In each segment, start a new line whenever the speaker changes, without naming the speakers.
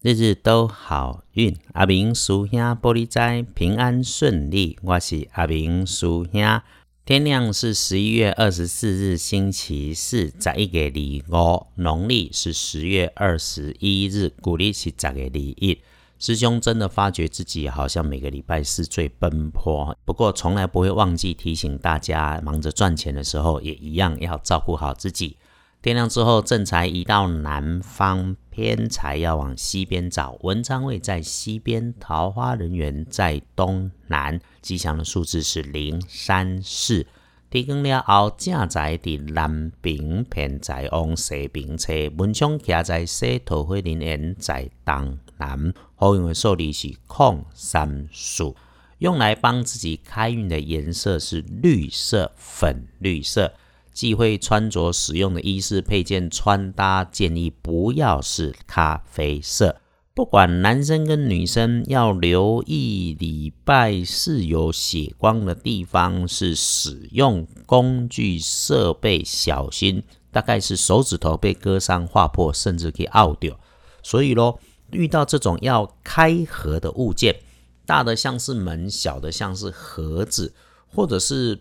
日日都好运，阿明叔兄玻璃斋平安顺利。我是阿明叔兄。天亮是十一月二十四日星期四，十一月二五，农历是十月二十一日，古历是十月二一。师兄真的发觉自己好像每个礼拜四最奔波，不过从来不会忘记提醒大家，忙着赚钱的时候也一样要照顾好自己。天亮之后，正财移到南方，偏财要往西边找。文昌位在西边，桃花人缘在东南。吉祥的数字是零、三、四。天光了后，正财伫南边，偏财往西边车。文昌徛在西，桃花人缘在东南。好用的数字是空、三、数。用来帮自己开运的颜色是绿色、粉绿色。忌讳穿着使用的衣饰配件穿搭建议不要是咖啡色。不管男生跟女生要留意礼拜四有血光的地方是使用工具设备小心，大概是手指头被割伤划破，甚至可以拗掉。所以咯，遇到这种要开合的物件，大的像是门，小的像是盒子，或者是。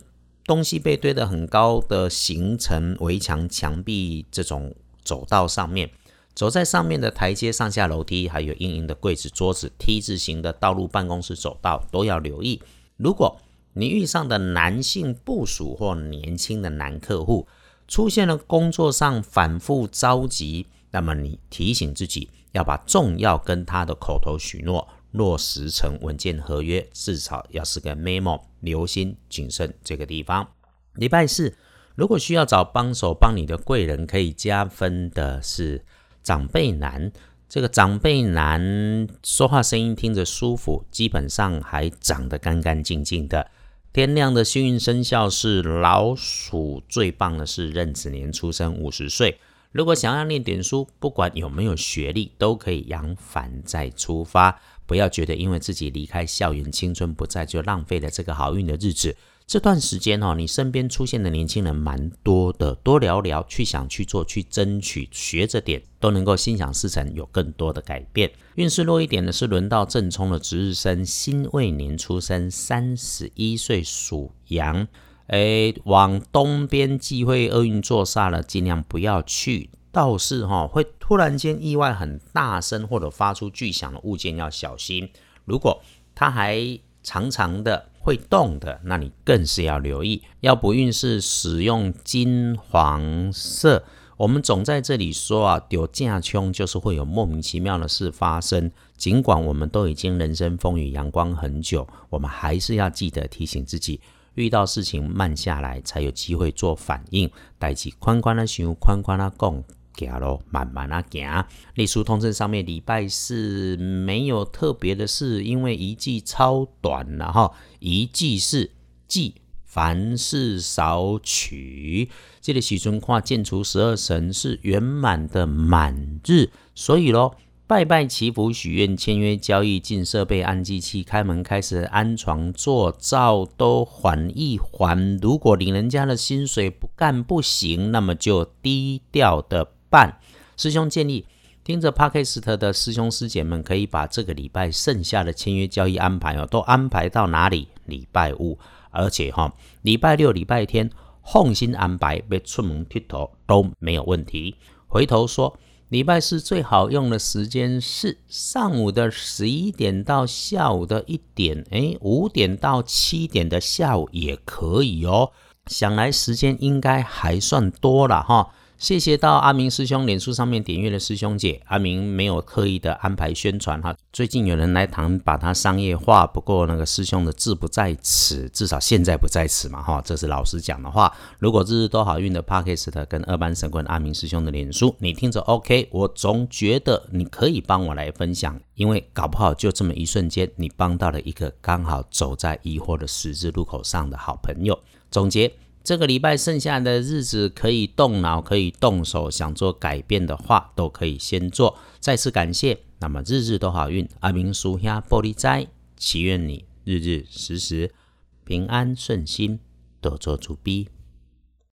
东西被堆得很高的形成围墙、墙壁这种走道上面，走在上面的台阶、上下楼梯，还有硬硬的柜子、桌子、T 字形的道路、办公室走道，都要留意。如果你遇上的男性部署或年轻的男客户出现了工作上反复着急，那么你提醒自己要把重要跟他的口头许诺。落实成文件合约，至少要是个 memo，留心谨慎这个地方。礼拜四，如果需要找帮手帮你的贵人，可以加分的是长辈男。这个长辈男说话声音听着舒服，基本上还长得干干净净的。天亮的幸运生肖是老鼠，最棒的是壬子年出生，五十岁。如果想要念点书，不管有没有学历，都可以扬帆再出发。不要觉得因为自己离开校园，青春不在，就浪费了这个好运的日子。这段时间哦，你身边出现的年轻人蛮多的，多聊聊，去想去做，去争取，学着点，都能够心想事成，有更多的改变。运势弱一点的是轮到正冲的值日生，辛未年出生，三十一岁属羊。哎，往东边忌讳厄运坐煞了，尽量不要去。倒是哈，会突然间意外很大声或者发出巨响的物件要小心。如果它还长长的会动的，那你更是要留意。要不运势使用金黄色。我们总在这里说啊，丢架穷就是会有莫名其妙的事发生。尽管我们都已经人生风雨阳光很久，我们还是要记得提醒自己，遇到事情慢下来，才有机会做反应。带起宽宽的想，宽宽的讲。行咯，慢慢啊行。历书通证上面礼拜四没有特别的事，因为一季超短了哈。一季是季，凡事少取。这里喜春跨建除十二神是圆满的满日，所以喽，拜拜祈福许愿签约交易进设备安机器开门开始安床做灶都缓一缓。如果领人家的薪水不干不行，那么就低调的。办师兄建议，听着 Parkist 的师兄师姐们，可以把这个礼拜剩下的签约交易安排哦，都安排到哪里？礼拜五，而且哈，礼拜六、礼拜天放心安排，别出门剃头都没有问题。回头说，礼拜四最好用的时间是上午的十一点到下午的一点，哎，五点到七点的下午也可以哦。想来时间应该还算多了哈。谢谢到阿明师兄脸书上面点阅的师兄姐，阿明没有刻意的安排宣传哈。最近有人来谈把它商业化，不过那个师兄的志不在此，至少现在不在此嘛哈。这是老实讲的话。如果日日都好运的 Parkist 跟二班神棍阿明师兄的脸书，你听着 OK，我总觉得你可以帮我来分享，因为搞不好就这么一瞬间，你帮到了一个刚好走在疑惑的十字路口上的好朋友。总结。这个礼拜剩下的日子可以动脑，可以动手，想做改变的话，都可以先做。再次感谢，那么日日都好运，阿明叔下玻璃斋，祈愿你日日时时平安顺心，多做主逼。